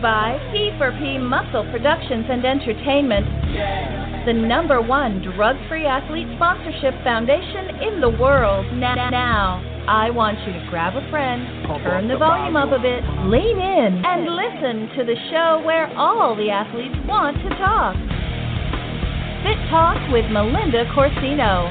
by P4P Muscle Productions and Entertainment, the number one drug free athlete sponsorship foundation in the world. Now, I want you to grab a friend, turn the volume up a bit, lean in, and listen to the show where all the athletes want to talk. Fit Talk with Melinda Corsino.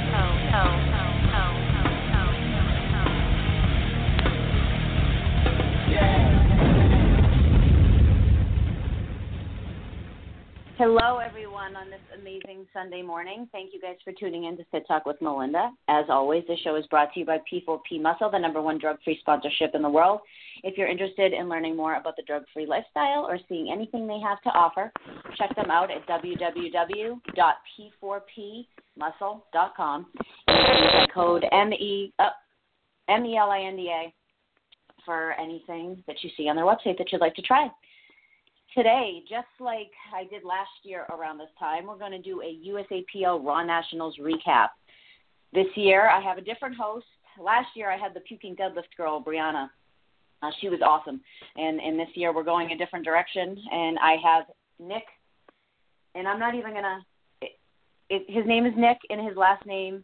Hello, everyone, on this amazing Sunday morning. Thank you guys for tuning in to Fit Talk with Melinda. As always, this show is brought to you by P4P Muscle, the number one drug free sponsorship in the world. If you're interested in learning more about the drug free lifestyle or seeing anything they have to offer, check them out at www.p4pmuscle.com and code ME, uh, MELINDA for anything that you see on their website that you'd like to try today, just like I did last year around this time, we're going to do a USAPL Raw Nationals recap. This year, I have a different host. Last year, I had the puking deadlift girl, Brianna. Uh, she was awesome. And, and this year, we're going a different direction. And I have Nick, and I'm not even going to, his name is Nick, and his last name,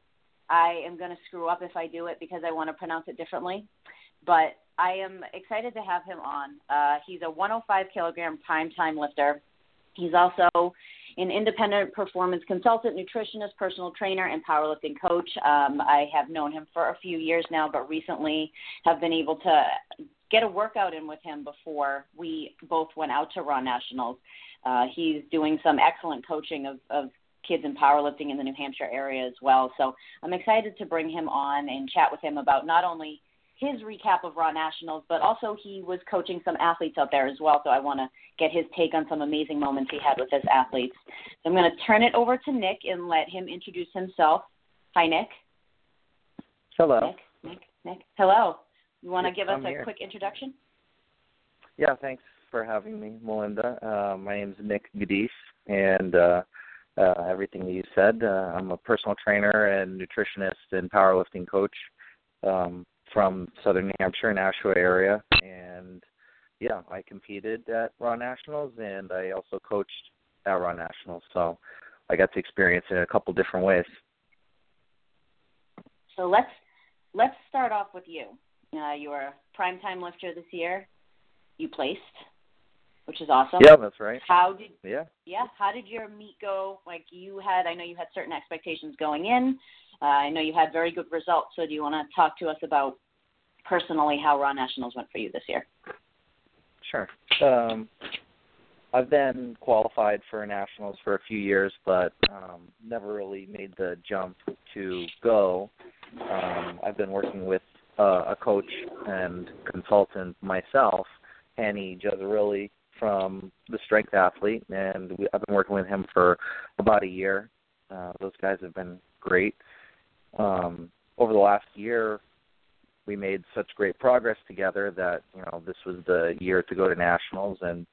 I am going to screw up if I do it because I want to pronounce it differently. But I am excited to have him on. Uh, he's a 105 kilogram prime time lifter. He's also an independent performance consultant, nutritionist, personal trainer, and powerlifting coach. Um, I have known him for a few years now, but recently have been able to get a workout in with him before we both went out to Raw Nationals. Uh, he's doing some excellent coaching of, of kids in powerlifting in the New Hampshire area as well. So I'm excited to bring him on and chat with him about not only his recap of Raw Nationals, but also he was coaching some athletes out there as well. So I want to get his take on some amazing moments he had with his athletes. So I'm going to turn it over to Nick and let him introduce himself. Hi, Nick. Hello. Nick, Nick, Nick. Hello. You want to Yes, give us I'm a here. quick introduction? Yeah, thanks for having me, Melinda. Uh, my is Nick Guidice, and uh, uh, everything that you said. Uh, I'm a personal trainer and nutritionist and powerlifting coach um, from Southern New Hampshire, and Nashua area, and yeah, I competed at Raw Nationals, and I also coached at Raw Nationals. So I got to experience it in a couple different ways. So let's let's start off with you. Uh, you were a primetime lifter this year. You placed, which is awesome. Yeah, that's right. How did Yeah. yeah, how did your meet go? Like you had, I know you had certain expectations going in. Uh, I know you had very good results. So do you want to talk to us about personally how Raw Nationals went for you this year? Sure. Um, I've been qualified for nationals for a few years, but um, never really made the jump to go. Um, I've been working with uh, a coach and consultant myself, Hanny Jazzarilli from the Strength Athlete, and we, I've been working with him for about a year. Uh, those guys have been great. Um, over the last year, we made such great progress together that you know this was the year to go to nationals and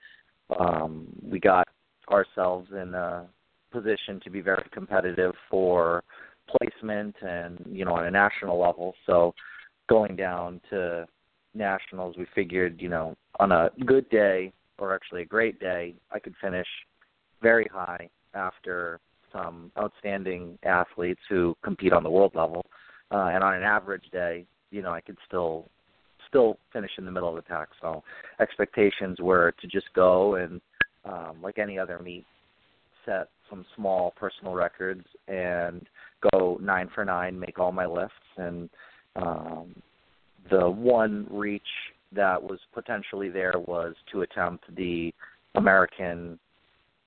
um we got ourselves in a position to be very competitive for placement and you know on a national level. So going down to nationals we figured you know on a good day or actually a great day i could finish very high after some outstanding athletes who compete on the world level. Uh, and on an average day you know I could still still finish in the middle of the pack. So expectations were to just go and um, like any other meet, set some small personal records and go nine for nine, make all my lifts, and um, the one reach that was potentially there was to attempt the American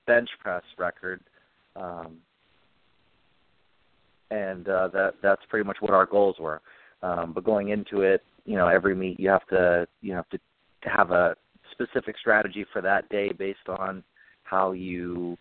bench press record. Um, and uh, that that's pretty much what our goals were. Um, but going into it, you know, every meet you have to you have to have a specific strategy for that day based on how you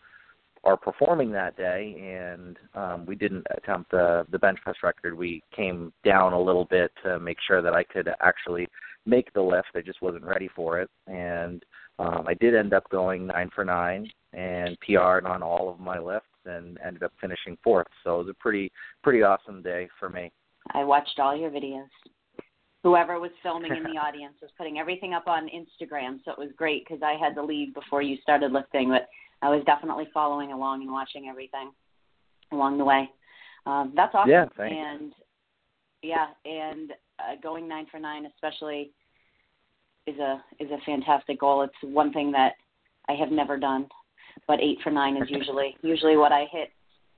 are performing that day. And um, we didn't attempt the the bench press record. We came down a little bit to make sure that I could actually make the lift. I just wasn't ready for it, and um, I did end up going nine for nine and PR'd on all of my lifts and ended up finishing fourth. So it was a pretty pretty awesome day for me. I watched all your videos. whoever was filming in the audience was putting everything up on Instagram, so it was great because I had to leave before you started lifting, but I was definitely following along and watching everything along the way. Um, that's awesome. Yeah, thanks. And yeah, and uh, going nine for nine, especially, is a is a fantastic goal. It's one thing that I have never done, but eight for nine is usually usually what I hit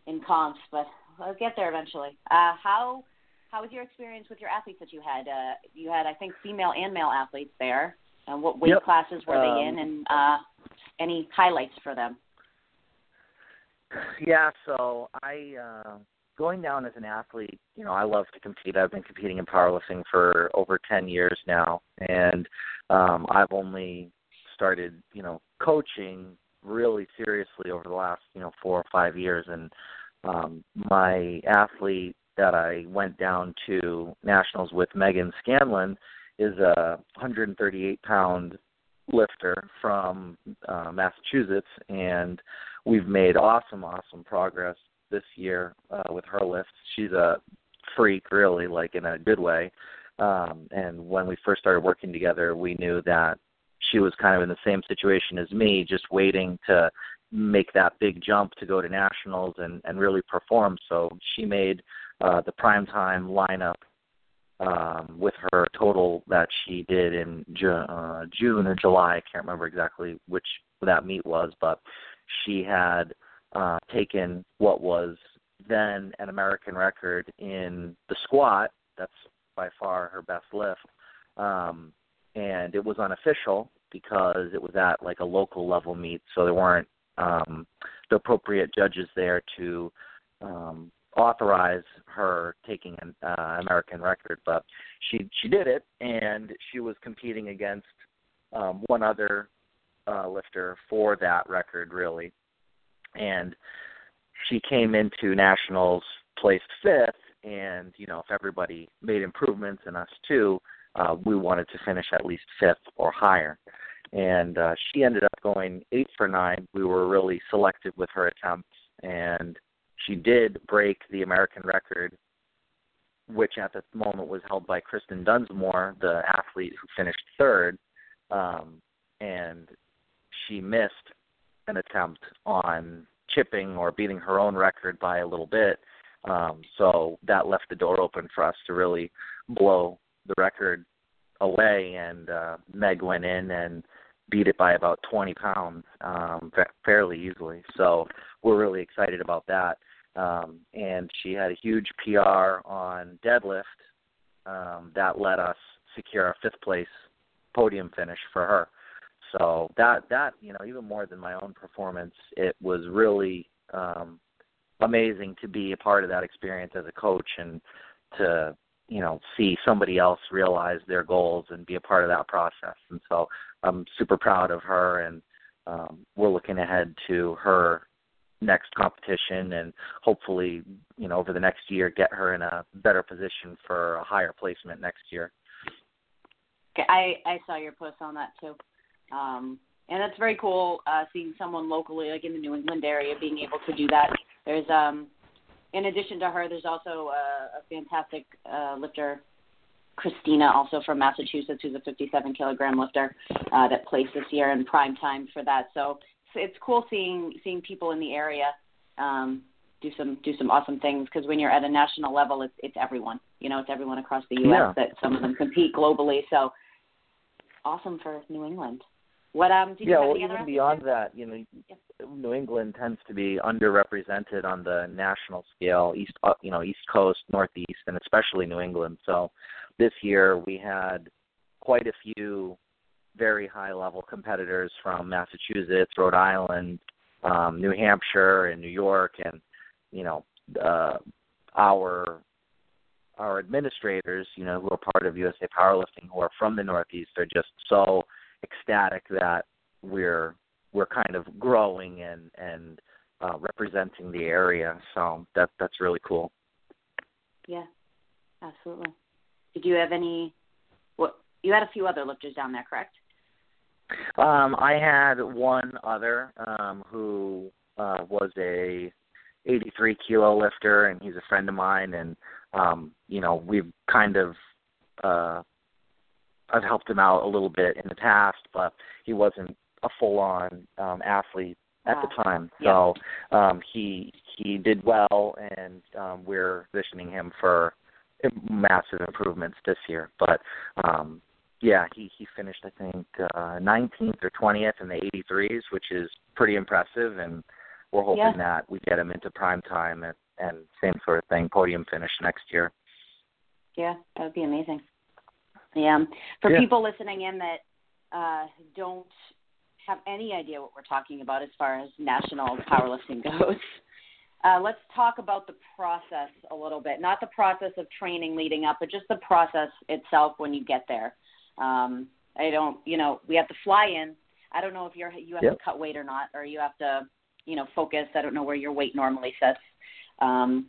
in comps. But I'll get there eventually. Uh, how how was your experience with your athletes that you had? Uh, you had, I think, female and male athletes there. Uh, what weight yep. classes were um, they in, and uh, any highlights for them? Yeah, so I uh, going down as an athlete, you know, I love to compete. I've been competing in powerlifting for over 10 years now and um I've only started, you know, coaching really seriously over the last, you know, 4 or 5 years and um my athlete that I went down to nationals with Megan Scanlon is a 138 pound lifter from uh, Massachusetts, and we've made awesome, awesome progress this year uh, with her lifts. She's a freak, really, like in a good way. Um, and when we first started working together, we knew that she was kind of in the same situation as me, just waiting to make that big jump to go to nationals and and really perform. So she made uh, the primetime lineup um, with her total that she did in Ju- uh, June or July. I can't remember exactly which that meet was, but she had uh, taken what was then an American record in the squat. That's by far her best lift, um, and it was unofficial because it was at like a local level meet, so there weren't um, the appropriate judges there to um, authorize her taking an uh, American record, but she she did it, and she was competing against um, one other uh, lifter for that record, really, and she came into nationals placed fifth, and you know if everybody made improvements and us too, uh, we wanted to finish at least fifth or higher. And uh, she ended up going eight for nine. We were really selective with her attempts, and she did break the American record, which at the moment was held by Kristen Dunsmore, the athlete who finished third, um, and she missed an attempt on chipping or beating her own record by a little bit. Um, so that left the door open for us to really blow the record away, and uh, Meg went in and beat it by about 20 pounds um, fairly easily. So we're really excited about that um, and she had a huge PR on deadlift um, that let us secure a fifth place podium finish for her. So that that you know even more than my own performance, it was really um, amazing to be a part of that experience as a coach and to you know see somebody else realize their goals and be a part of that process. And so I'm super proud of her, and um, we're looking ahead to her next competition and hopefully you know over the next year get her in a better position for a higher placement next year. Okay i i saw your post on that too. Um and that's very cool uh seeing someone locally like in the new england area being able to do that. There's um in addition to her there's also a, a fantastic uh lifter Christina, also from Massachusetts, who's a 57 kilogram lifter uh, that placed this year in prime time for that. So it's cool seeing seeing people in the area um, do some do some awesome things because when you're at a national level, it's it's everyone. You know, it's everyone across the U.S. Yeah. that some of them compete globally. So awesome for New England. What um? Yeah, you well, even beyond that, you know, yep. New England tends to be underrepresented on the national scale, east, uh, you know, East Coast, Northeast, and especially New England. So this year we had quite a few very high level competitors from Massachusetts, Rhode Island, um, New Hampshire, and New York, and you know uh, our our administrators, you know, who are part of USA Powerlifting, who are from the Northeast, are just so ecstatic that we're we're kind of growing and and uh, representing the area. So that that's really cool. Yeah, absolutely. Did you have any? What you had a few other lifters down there, correct? Um, I had one other um, who uh, was a 83 kilo lifter, and he's a friend of mine. And um, you know, we've kind of uh, I've helped him out a little bit in the past, but he wasn't a full on um athlete at the time. So um he he did well and um we're positioning him for massive improvements this year. But um yeah, he he finished I think uh 19th or 20th in the 83s, which is pretty impressive and we're hoping yeah. that we get him into prime time and and same sort of thing, podium finish next year. Yeah, that would be amazing. Yeah. For yeah. people listening in that uh, don't have any idea what we're talking about as far as national powerlifting goes, uh, let's talk about the process a little bit. Not the process of training leading up, but just the process itself when you get there. Um, I don't, you know, we have to fly in. I don't know if you're you have yep. to cut weight or not, or you have to, you know, focus. I don't know where your weight normally sits. Um,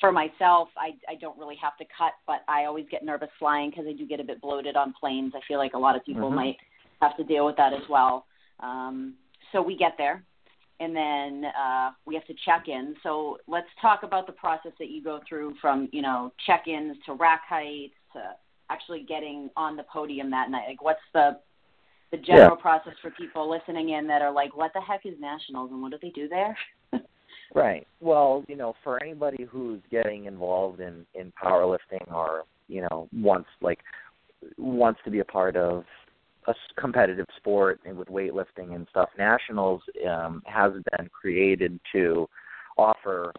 for myself, I I don't really have to cut, but I always get nervous flying because I do get a bit bloated on planes. I feel like a lot of people mm-hmm. might have to deal with that as well. Um, so we get there, and then uh, we have to check in. So let's talk about the process that you go through from you know check-ins to rack heights to actually getting on the podium that night. Like, what's the the general yeah. process for people listening in that are like, what the heck is nationals and what do they do there? Right. Well, you know, for anybody who's getting involved in in powerlifting or you know wants like wants to be a part of a competitive sport and with weightlifting and stuff, nationals um, has been created to offer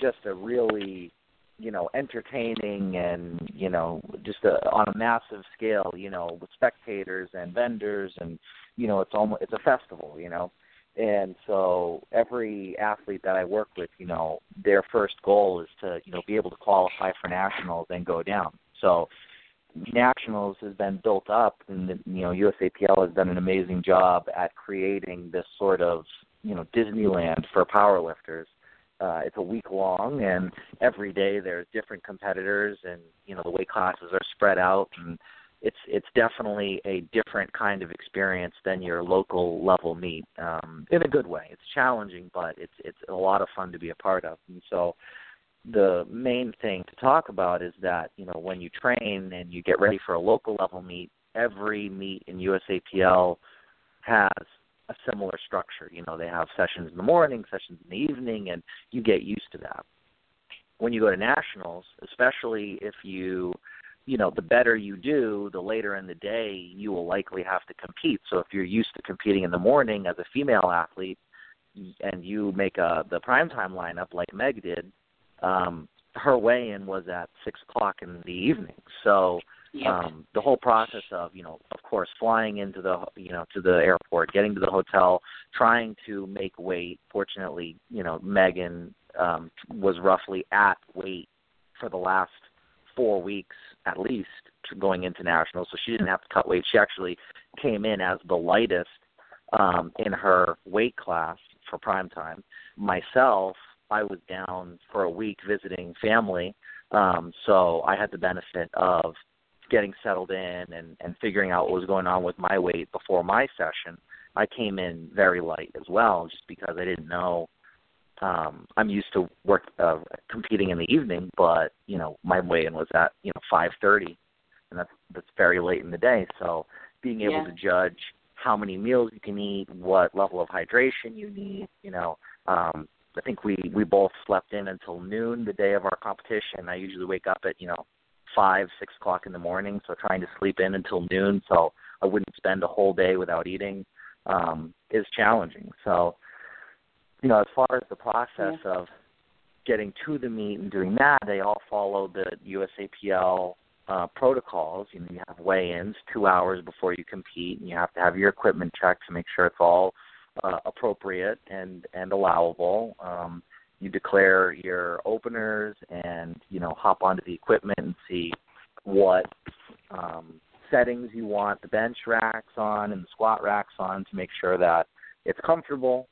just a really you know entertaining and you know just a, on a massive scale you know with spectators and vendors and you know it's almost it's a festival you know and so every athlete that I work with, you know, their first goal is to, you know, be able to qualify for nationals and go down. So nationals has been built up and the, you know, USAPL has done an amazing job at creating this sort of, you know, Disneyland for powerlifters. Uh, it's a week long and every day there's different competitors and, you know, the weight classes are spread out and it's it's definitely a different kind of experience than your local level meet um, in a good way. It's challenging, but it's it's a lot of fun to be a part of. And so, the main thing to talk about is that you know when you train and you get ready for a local level meet, every meet in USAPL has a similar structure. You know, they have sessions in the morning, sessions in the evening, and you get used to that. When you go to nationals, especially if you you know, the better you do, the later in the day you will likely have to compete. So if you're used to competing in the morning as a female athlete, and you make a the primetime lineup like Meg did, um, her weigh-in was at six o'clock in the evening. So um, the whole process of you know, of course, flying into the you know to the airport, getting to the hotel, trying to make weight. Fortunately, you know, Megan um, was roughly at weight for the last four weeks at least going into nationals, so she didn't have to cut weight. She actually came in as the lightest um, in her weight class for prime time. Myself, I was down for a week visiting family, um, so I had the benefit of getting settled in and, and figuring out what was going on with my weight before my session. I came in very light as well, just because I didn't know um I'm used to work uh competing in the evening, but you know, my weigh-in was at, you know, 5:30 and that's that's very late in the day. So being able yeah. to judge how many meals you can eat, what level of hydration you need, you know, um I think we we both slept in until noon the day of our competition. I usually wake up at, you know, five, six o'clock in the morning, so trying to sleep in until noon so I wouldn't spend a whole day without eating um is challenging. So you know, as far as the process yeah. of getting to the meet and doing that, they all follow the USAPL uh, protocols. You know, you have weigh-ins two hours before you compete, and you have to have your equipment checked to make sure it's all uh, appropriate and and allowable. Um, you declare your openers, and you know, hop onto the equipment and see what um, settings you want the bench racks on and the squat racks on to make sure that it's comfortable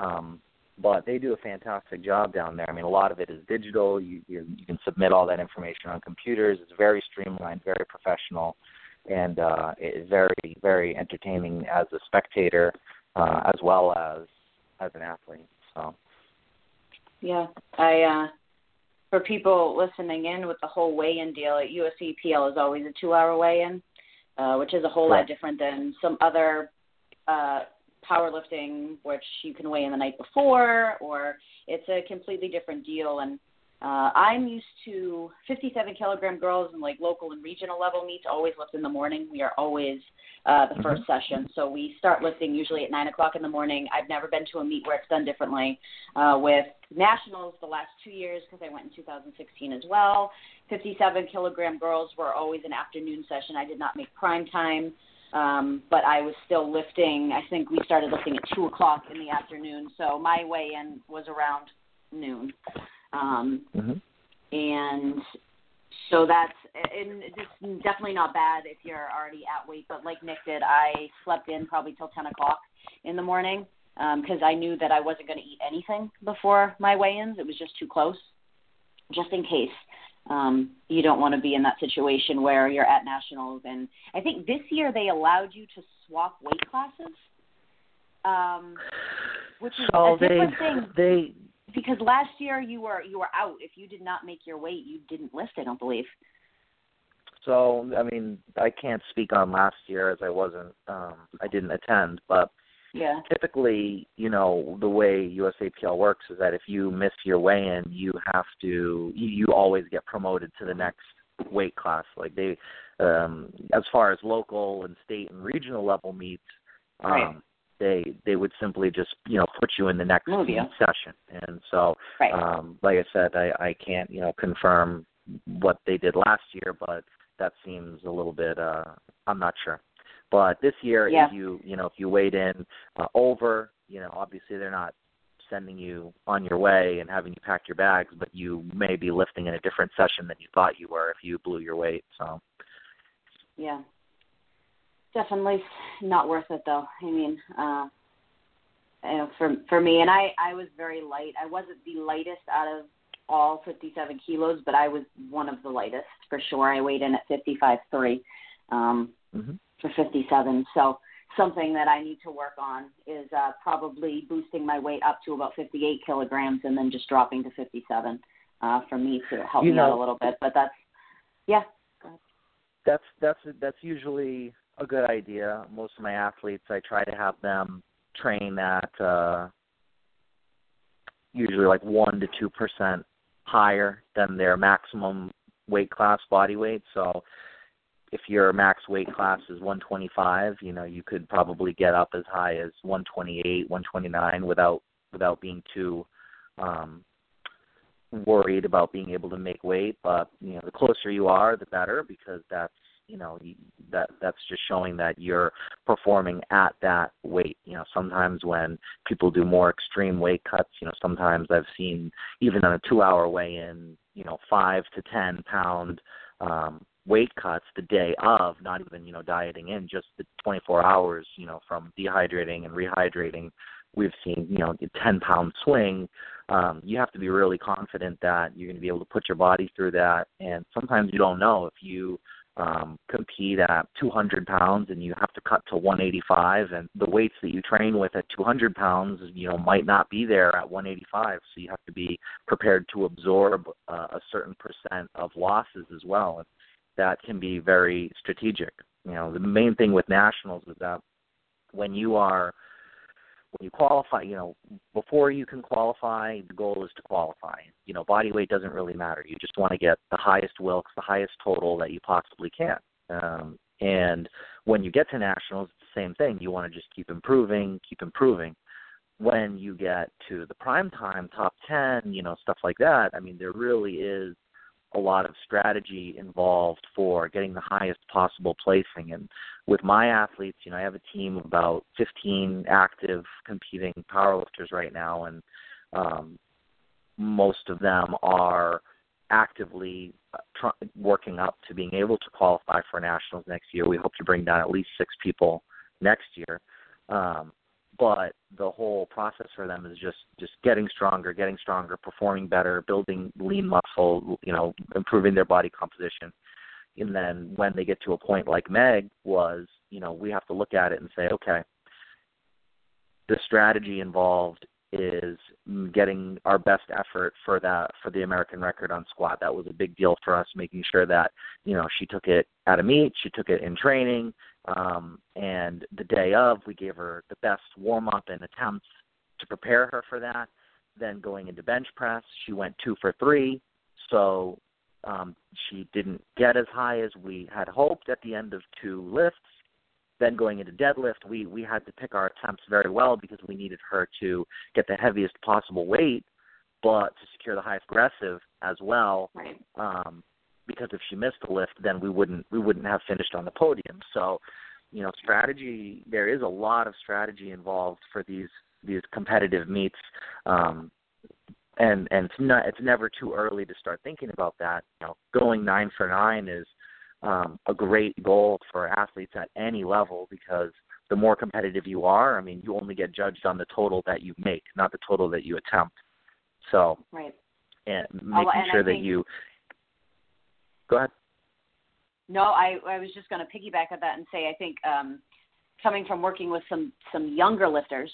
um, but they do a fantastic job down there. I mean, a lot of it is digital. You, you you can submit all that information on computers. It's very streamlined, very professional, and uh, it is very very entertaining as a spectator uh, as well as as an athlete. So. Yeah, I uh for people listening in with the whole weigh-in deal at USAPL is always a two-hour weigh-in. uh, which is a whole lot different than some other uh, powerlifting, which you can weigh in the night before, or it's a completely different deal. And uh, I'm used to 57 kilogram girls and like local and regional level meets always lift in the morning. We are always uh, the 1st session. So we start lifting usually at 9 o'clock in the morning. I've never been to a meet where it's done differently. Uh, with nationals the last two years, because I went in 2016 as well, 57 kilogram girls were always an afternoon session. I did not make prime time. Um, but I was still lifting. I think we started lifting at two o'clock in the afternoon, so my weigh in was around noon. Um, hmm and so that's and it's definitely not bad if you're already at weight. But like Nick did, I slept in probably till ten o'clock in the morning because I knew that I wasn't going to eat anything before my weigh-ins. It was just too close, just in case. Um, you don't want to be in that situation where you're at nationals, and I think this year they allowed you to swap weight classes, um, which is So a they different thing they because last year you were you were out. If you did not make your weight, you didn't lift. I don't believe. So I mean, I can't speak on last year as I wasn't, um, I didn't attend. But Yeah. typically, you know, the way USAPL works is that if you miss your weigh-in, you have to, you, you always get promoted to the next weight class. Like they, um, as far as local and state and regional level meets, um, Right. They they would simply just you know put you in the next Move you. session. And so Right. um, like I said, I, I can't, you know, confirm what they did last year, but that seems a little bit. uh I'm not sure. But this year, Yeah. if you, you know, if you weighed in uh, over, you know, obviously they're not sending you on your way and having you pack your bags, but you may be lifting in a different session than you thought you were if you blew your weight. So, Yeah. Definitely not worth it though. I mean, uh you know, for for me and I I was very light. I wasn't the lightest out of all 57 kilos, but I was one of the lightest for sure. I weighed in at 55.3 um, hmm for 57. So something that I need to work on is uh, probably boosting my weight up to about 58 kilograms and then just dropping to 57 uh, for me to help You me out a little bit. But that's yeah, that's that's that's usually a good idea. Most of my athletes, I try to have them train at uh, usually like one to two percent higher than their maximum weight class body weight. So if your max weight class is 125, you know you could probably get up as high as 128, 129 without without being too um, worried about being able to make weight. But you know the closer you are, the better because that's you know that that's just showing that you're performing at that weight. You know sometimes when people do more extreme weight cuts, you know sometimes I've seen even on a two-hour weigh-in, you know five to ten pound um, weight cuts the day of, not even you know dieting in, just the 24 hours, you know from dehydrating and rehydrating. We've seen you know a 10 pound swing. Um, you have to be really confident that you're going to be able to put your body through that. And sometimes you don't know if you um, compete at 200 pounds and you have to cut to 185, and the weights that you train with at 200 pounds, you know, might not be there at 185. So you have to be prepared to absorb uh, a certain percent of losses as well. And that can be very strategic. You know, the main thing with nationals is that when you are when you qualify, you know, before you can qualify, the goal is to qualify. You know, body weight doesn't really matter. You just want to get the highest Wilks, the highest total that you possibly can. Um, and when you get to nationals, it's the same thing. You want to just keep improving, keep improving. When you get to the prime time, top 10, you know, stuff like that, I mean, there really is a lot of strategy involved for getting the highest possible placing. And with my athletes, you know, I have a team of about 15 active competing powerlifters right now, and um, most of them are actively uh, tr- working up to being able to qualify for nationals next year. We hope to bring down at least six people next year. Um, but the whole process for them is just just getting stronger, getting stronger, performing better, building lean muscle, you know, improving their body composition. And then when they get to a point like Meg was, you know, we have to look at it and say, okay, the strategy involved is getting our best effort for that for the American record on squat. That was a big deal for us, making sure that you know she took it at a meet, she took it in training, um, and the day of we gave her the best warm up and attempts to prepare her for that. Then going into bench press, she went two for three, so um, she didn't get as high as we had hoped at the end of two lifts then going into deadlift, we we had to pick our attempts very well because we needed her to get the heaviest possible weight, but to secure the highest aggressive as well. Right. Um, because if she missed the lift, then we wouldn't we wouldn't have finished on the podium. So, you know, strategy. There is a lot of strategy involved for these these competitive meets. Um, and and it's not it's never too early to start thinking about that. You know, going nine for nine is um, a great goal for athletes at any level because the more competitive you are, I mean, you only get judged on the total that you make, not the total that you attempt. So, right, and oh, making and sure that you go ahead. No, I I was just going to piggyback on that and say I think um, coming from working with some some younger lifters,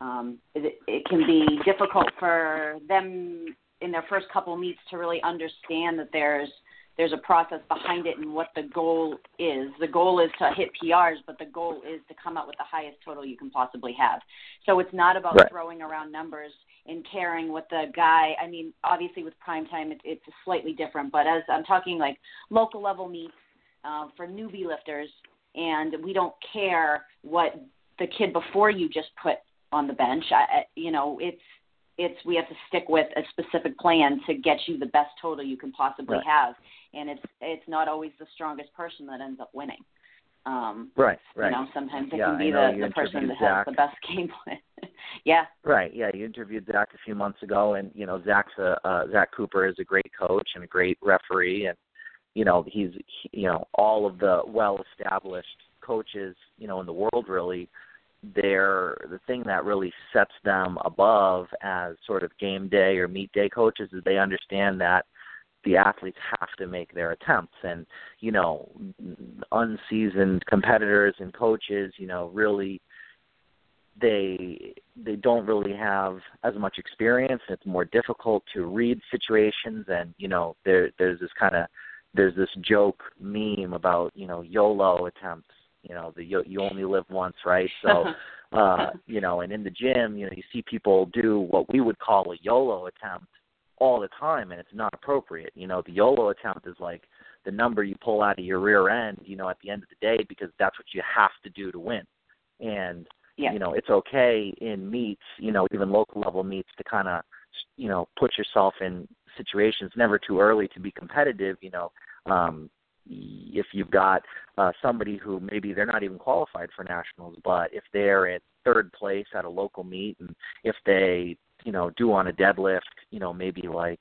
um, it, it can be difficult for them in their first couple meets to really understand that there's there's a process behind it and what the goal is. The goal is to hit PRs, but the goal is to come out with the highest total you can possibly have. So it's not about right. throwing around numbers and caring what the guy. I mean, obviously with prime time, it, it's slightly different. But as I'm talking like local level meets uh, for newbie lifters, and we don't care what the kid before you just put on the bench. I, you know, it's it's we have to stick with a specific plan to get you the best total you can possibly right. have and it's it's not always the strongest person that ends up winning. Um, right, right. You know, sometimes it yeah, can be the, the person that Zach. has the best game plan. yeah. Right. Yeah. You interviewed Zach a few months ago, and you know Zach's a, uh, Zach Cooper is a great coach and a great referee, and you know he's he, you know all of the well-established coaches you know in the world really. They're the thing that really sets them above as sort of game day or meet day coaches is they understand that the athletes have to make their attempts. And you know unseasoned competitors and coaches you know really they they don't really have as much experience. It's more difficult to read situations. And you know there there's this kind of there's this joke meme about you know YOLO attempts you know the you, you only live once right? So uh you know and in the gym you know you see people do what we would call a YOLO attempt all the time and it's not appropriate. You know, the YOLO attempt is like the number you pull out of your rear end, you know, at the end of the day because that's what you have to do to win. And yeah. you know, it's okay in meets, you know, even local level meets to kind of you know, put yourself in situations never too early to be competitive, you know. Um if you've got uh, somebody who maybe they're not even qualified for nationals, but if they're at third place at a local meet and if they you know do on a deadlift you know maybe like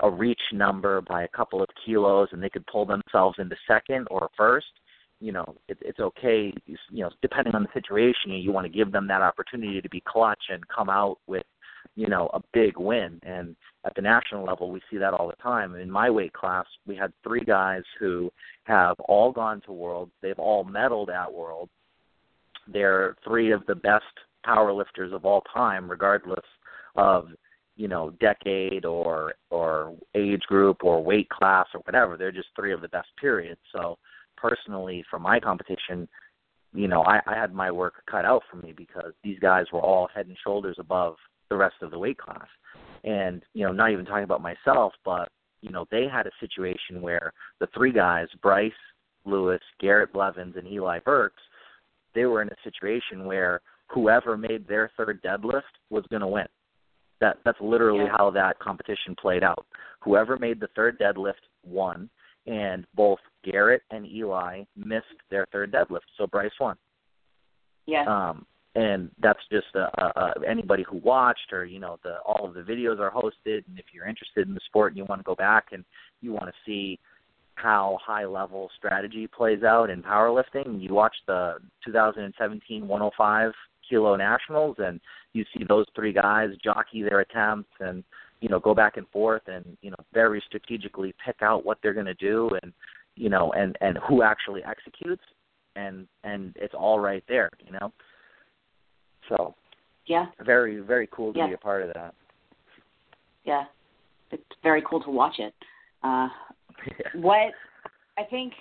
a reach number by a couple of kilos and they could pull themselves into second or first you know it, it's okay you know depending on the situation you want to give them that opportunity to be clutch and come out with you know a big win. And at the national level we see that all the time. In my weight class we had three guys who have all gone to worlds. They've all medaled at worlds. They're three of the best power lifters of all time regardless of you know decade or or age group or weight class or whatever. They're just three of the best periods so personally for my competition you know i i had my work cut out for me because these guys were all head and shoulders above the rest of the weight class. And you know not even talking about myself but you know they had a situation where the three guys bryce lewis garrett blevins and eli burks they were in a situation where whoever made their third deadlift was going to win that that's literally yeah. how that competition played out. Whoever made the third deadlift won, and both Garrett and Eli missed their third deadlift, so Bryce won. Yeah. Um, and that's just uh, uh, anybody who watched, or you know, the all of the videos are hosted. And if you're interested in the sport and you want to go back and you want to see how high level strategy plays out in powerlifting, you watch the 2017 105 kilo nationals and you see those three guys jockey their attempts and you know go back and forth and you know very strategically pick out what they're going to do and you know and and who actually executes and and it's all right there you know so Yeah. Very very cool to yeah. be a part of that. Yeah, it's very cool to watch it. Uh, what I think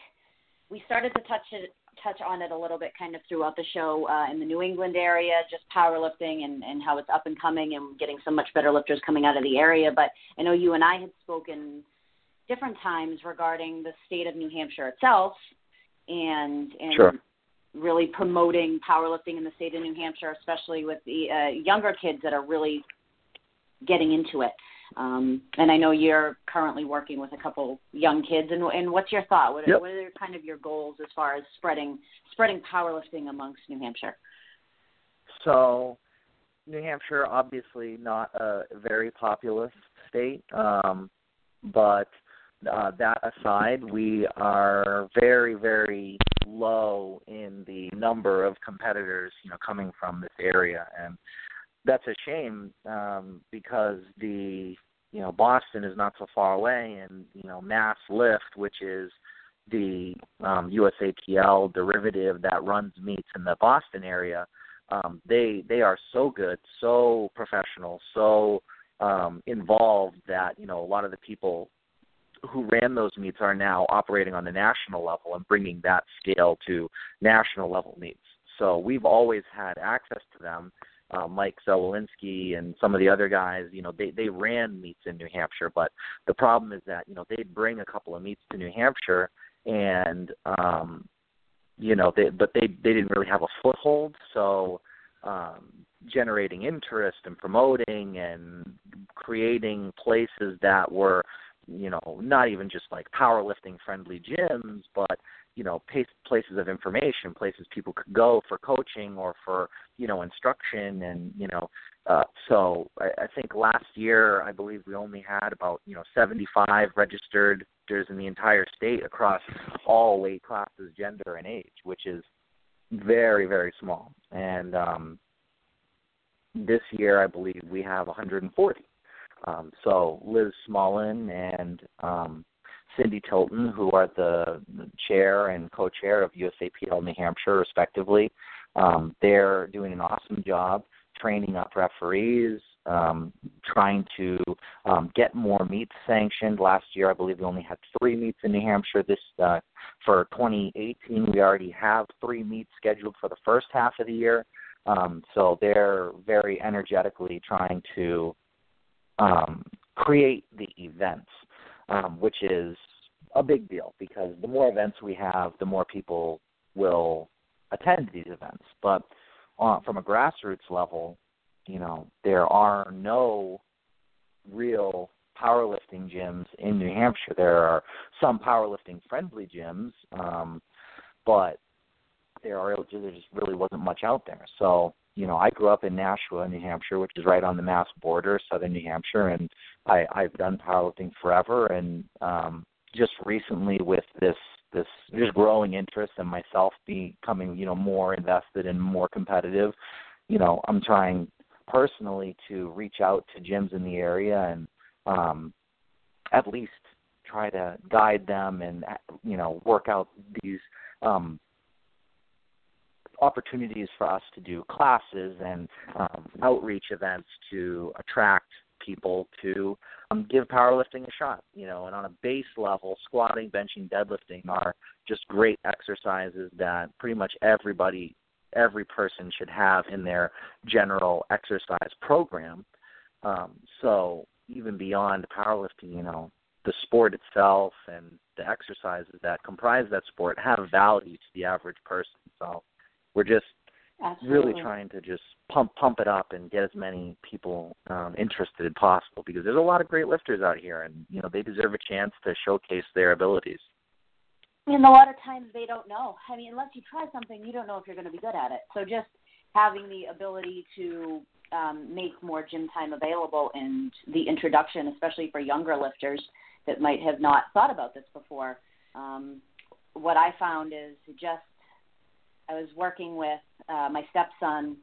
we started to touch it touch on it a little bit kind of throughout the show uh, in the New England area, just powerlifting and, and how it's up and coming and getting so much better lifters coming out of the area. But I know you and I had spoken different times regarding the state of New Hampshire itself and and sure. really promoting powerlifting in the state of New Hampshire, especially with the uh, younger kids that are really getting into it. Um, and I know you're currently working with a couple young kids. And, and what's your thought? What, yep. what are kind of your goals as far as spreading spreading powerlifting amongst New Hampshire? So, New Hampshire, obviously not a very populous state, um, but uh, that aside, we are very, very low in the number of competitors, you know, coming from this area, and that's a shame um, because the you know Boston is not so far away, and you know Mass Lift, which is the um, USAPL derivative that runs meets in the Boston area, um, they they are so good, so professional, so um, involved that you know a lot of the people who ran those meets are now operating on the national level and bringing that scale to national level meets. So we've always had access to them uh, Mike Zawolinsky and some of the other guys, you know, they they ran meets in New Hampshire, but the problem is that you know they'd bring a couple of meets to New Hampshire, and um, you know, they but they they didn't really have a foothold, so um, generating interest and promoting and creating places that were you know not even just like powerlifting friendly gyms but you know places of information places people could go for coaching or for you know instruction and you know uh so I, I think last year I believe we only had about you know 75 registered in the entire state across all weight classes gender and age which is very very small. And um this year I believe we have 140 um so Liz Smolin and um Cindy Tilton, who are the, chair and co-chair of USAPL New Hampshire, respectively. Um, they're doing an awesome job training up referees, um, trying to um, get more meets sanctioned. Last year, I believe we only had three meets in New Hampshire. This uh, for 2018, we already have three meets scheduled for the first half of the year. Um, so they're very energetically trying to um, create the events um, which is a big deal because the more events we have, the more people will attend these events. But uh, from a grassroots level, you know, there are no real powerlifting gyms in New Hampshire. There are some powerlifting friendly gyms, um, but there are there just really wasn't much out there. So you know, I grew up in Nashua, New Hampshire, which is right on the Mass border, southern New Hampshire, and I, I've done powerlifting forever. And um, just recently, with this this just growing interest and myself becoming, you know, more invested and more competitive, you know, I'm trying personally to reach out to gyms in the area and um, at least try to guide them and you know work out these um, opportunities for us to do classes and um, outreach events to attract people to um, give powerlifting a shot. You know, and on a base level, squatting, benching, deadlifting are just great exercises that pretty much everybody, every person should have in their general exercise program. Um, so even beyond powerlifting, you know, the sport itself and the exercises that comprise that sport have value to the average person. So we're just Absolutely. really trying to just pump pump it up and get as many people um, interested as possible because there's a lot of great lifters out here, and you know they deserve a chance to showcase their abilities. And a lot of times they don't know. I mean, unless you try something, you don't know if you're going to be good at it. So just having the ability to um, make more gym time available and the introduction, especially for younger lifters that might have not thought about this before. Um, what I found is just I was working with uh, my stepson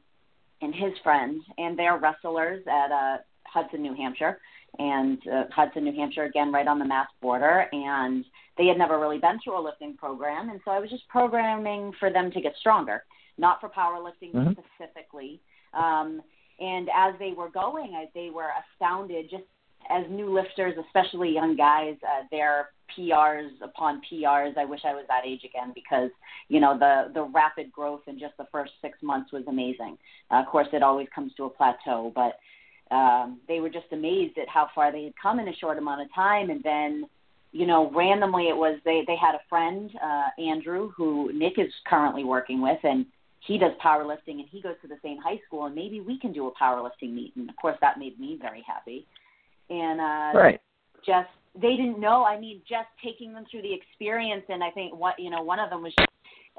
and his friends, and they're wrestlers at uh, Hudson, New Hampshire, and uh, Hudson, New Hampshire, again, right on the Mass border. And they had never really been through a lifting program, and so I was just programming for them to get stronger, not for powerlifting mm-hmm. specifically. Um, And as they were going, I, they were astounded just as new lifters, especially young guys, uh, their PRs upon PRs. I wish I was that age again because you know the the rapid growth in just the first six months was amazing. Uh, of course, it always comes to a plateau, but um, they were just amazed at how far they had come in a short amount of time. And then, you know, randomly it was they they had a friend, uh, Andrew, who Nick is currently working with, and he does powerlifting and he goes to the same high school, and maybe we can do a powerlifting meet. And of course, that made me very happy and uh right. just they didn't know. I mean, just taking them through the experience, and I think what you know, one of them was just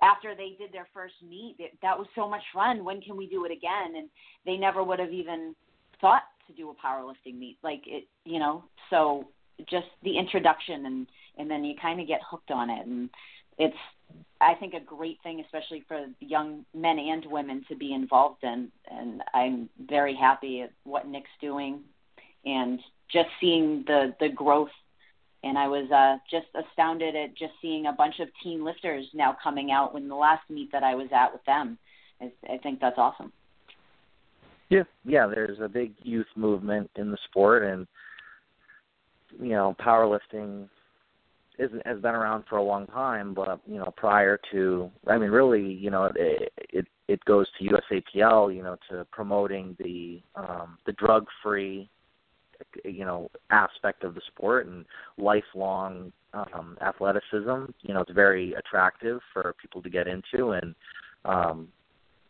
after they did their first meet, it, that was so much fun. When can we do it again? And they never would have even thought to do a powerlifting meet, like it, you know. So just the introduction, and and then you kind of get hooked on it, and it's I think a great thing, especially for young men and women to be involved in. And I'm very happy at what Nick's doing, and just seeing the the growth and I was uh, just astounded at just seeing a bunch of teen lifters now coming out when the last meet that I was at with them. I, I think that's awesome. Yeah, yeah. There's a big youth movement in the sport, and you know, powerlifting isn't has been around for a long time. But you know, prior to, I mean, really, you know, it it, it goes to USAPL, you know, to promoting the um, the drug free you know aspect of the sport and lifelong um athleticism you know it's very attractive for people to get into. And um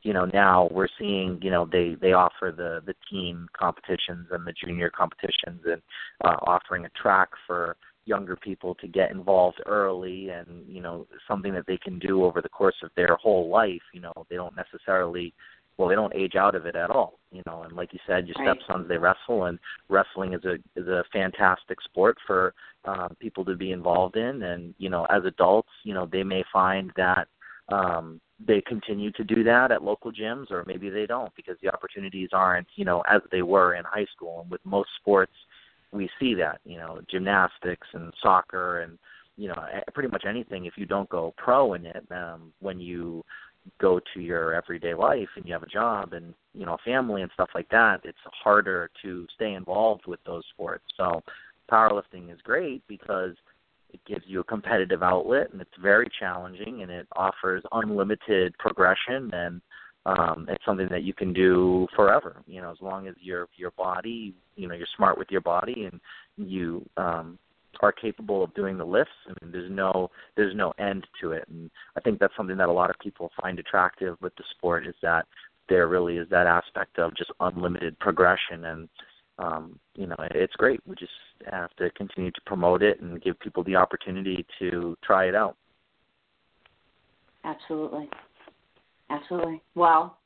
you know now we're seeing you know they they offer the the team competitions and the junior competitions and uh offering a track for younger people to get involved early and you know something that they can do over the course of their whole life. You know they don't necessarily well they don't age out of it at all you know and like you said your right. stepsons they wrestle and wrestling is a is a fantastic sport for um people to be involved in and you know as adults you know they may find that um they continue to do that at local gyms or maybe they don't because the opportunities aren't you know as they were in high school and with most sports we see that you know gymnastics and soccer and you know pretty much anything if you don't go pro in it um when you go to your everyday life and you have a job and you know a family and stuff like that it's harder to stay involved with those sports. So powerlifting is great because it gives you a competitive outlet and it's very challenging and it offers unlimited progression and um it's something that you can do forever. You know as long as your your body you know you're smart with your body and you um are capable of doing the lifts. I mean, there's no there's no end to it, and I think that's something that a lot of people find attractive with the sport is that there really is that aspect of just unlimited progression, and um, you know, it's great. We just have to continue to promote it and give people the opportunity to try it out. Absolutely, absolutely. Well,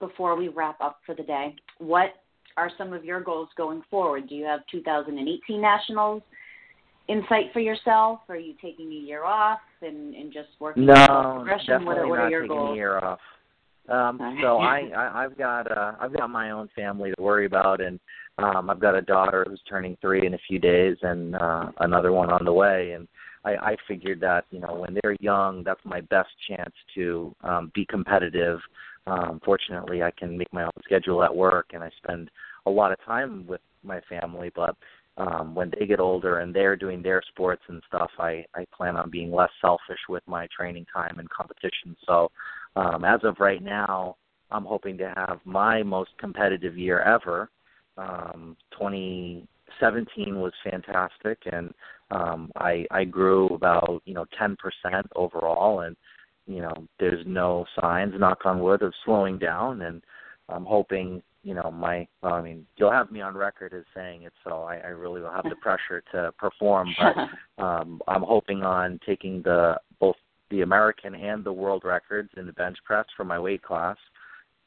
before we wrap up for the day, what are some of your goals going forward? Do you have 2018 nationals? Insight for yourself? Are you taking a year off and, and just working no, on progression? definitely what, what not are your taking goals? a year off. Um, so I, I I've got uh I've got my own family to worry about and um I've got a daughter who's turning three in a few days and uh another one on the way and I, I figured that, you know, when they're young that's my best chance to um be competitive. Um fortunately I can make my own schedule at work and I spend a lot of time with my family but um when they get older and they're doing their sports and stuff i i plan on being less selfish with my training time and competition. So um as of right now i'm hoping to have my most competitive year ever. Um 2017 was fantastic and um i i grew about you know 10% overall and you know there's no signs knock on wood of slowing down. And i'm hoping you know my well, I mean you'll have me on record as saying it, so I, I really will have the pressure to perform. But um, I'm hoping on taking the both the American and the world records in the bench press for my weight class.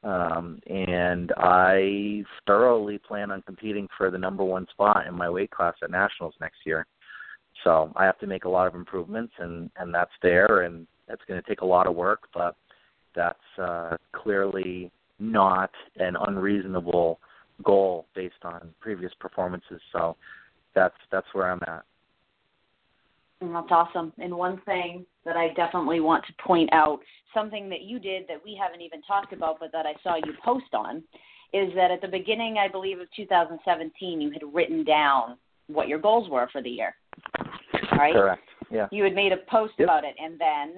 Um, and I thoroughly plan on competing for the number one spot in my weight class at nationals next year. So I have to make a lot of improvements, and and that's there, and that's going to take a lot of work, but that's uh, clearly not an unreasonable goal based on previous performances. So that's that's where I'm at. And that's awesome. And one thing that I definitely want to point out, something that you did that we haven't even talked about, but that I saw you post on, is that at the beginning, I believe, of 2017, you had written down what your goals were for the year. Right? Correct. Yeah. You had made a post Yep. about it, and then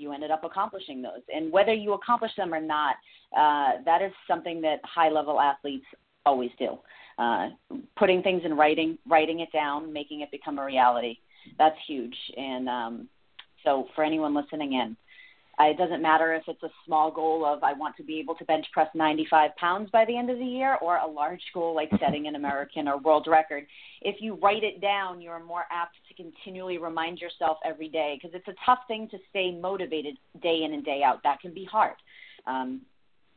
you ended up accomplishing those. And whether you accomplish them or not, uh, that is something that high level athletes always do. Uh, putting things in writing, writing it down, making it become a reality. That's huge. And um, so, for anyone listening in, it doesn't matter if it's a small goal of I want to be able to bench press 95 pounds by the end of the year, or a large goal like setting an American or world record. If you write it down, you're more apt to continually remind yourself every day because it's a tough thing to stay motivated day in and day out. That can be hard. Um,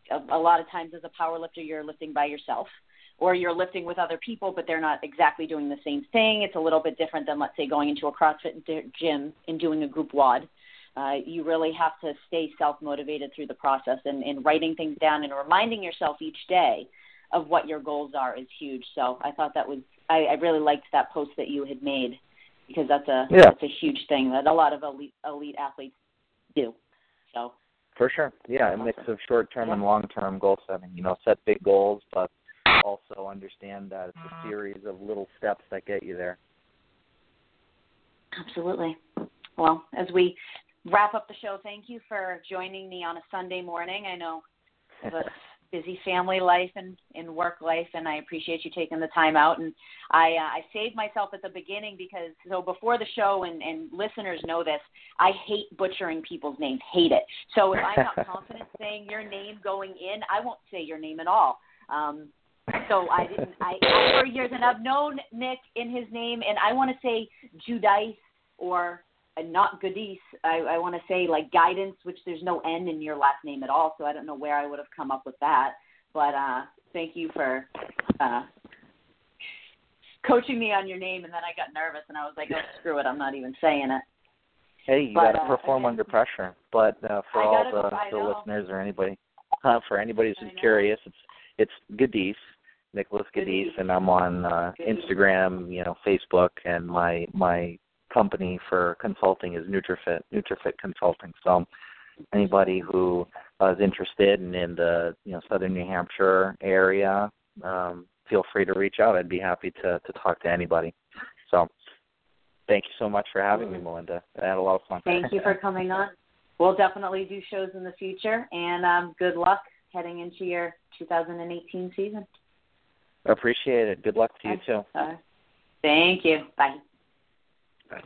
a, a lot of times, as a power lifter, you're lifting by yourself or you're lifting with other people, but they're not exactly doing the same thing. It's a little bit different than, let's say, going into a CrossFit gym and doing a group WOD. Uh, you really have to stay self motivated through the process, and, and writing things down and reminding yourself each day of what your goals are is huge. So I thought that was I, I really liked that post that you had made because that's a Yeah. that's a huge thing that a lot of elite elite athletes do. So For sure. Yeah, a mix of short term and long term goal setting. You know, set big goals, but also understand that it's a series of little steps that get you there. Absolutely. Well, as we wrap up the show, thank you for joining me on a Sunday morning. I know a busy family life and, and work life, and I appreciate you taking the time out. And I uh, I saved myself at the beginning because so before the show, and, and listeners know this, I hate butchering people's names, hate it. So if I'm not confident saying your name going in, I won't say your name at all. Um, so I didn't. I, I for years, and I've known Nick in his name, and I want to say Judice or not Goodies. I, I want to say like guidance, which there's no N in your last name at all. So I don't know where I would have come up with that. But uh, thank you for uh, coaching me on your name, and then I got nervous, and I was like, oh screw it, I'm not even saying it. Hey, you got to uh, perform under pressure. But uh, for I all gotta- the, the listeners or anybody, uh, for anybody who's curious, it's it's Guidice, Nicholas Guidice, Guidice. and I'm on uh, Guidice. Instagram, you know, Facebook, and my my company for consulting is NutriFit, NutriFit Consulting. So anybody who uh, is interested in, in the you know southern New Hampshire area, um, feel free to reach out. I'd be happy to to talk to anybody. So thank you so much for having me, Melinda. I had a lot of fun. Thank you for coming on. We'll definitely do shows in the future, and um, good luck heading into your 2018 season. Appreciate it. Good luck to you too. Uh, thank you. Bye. Bye.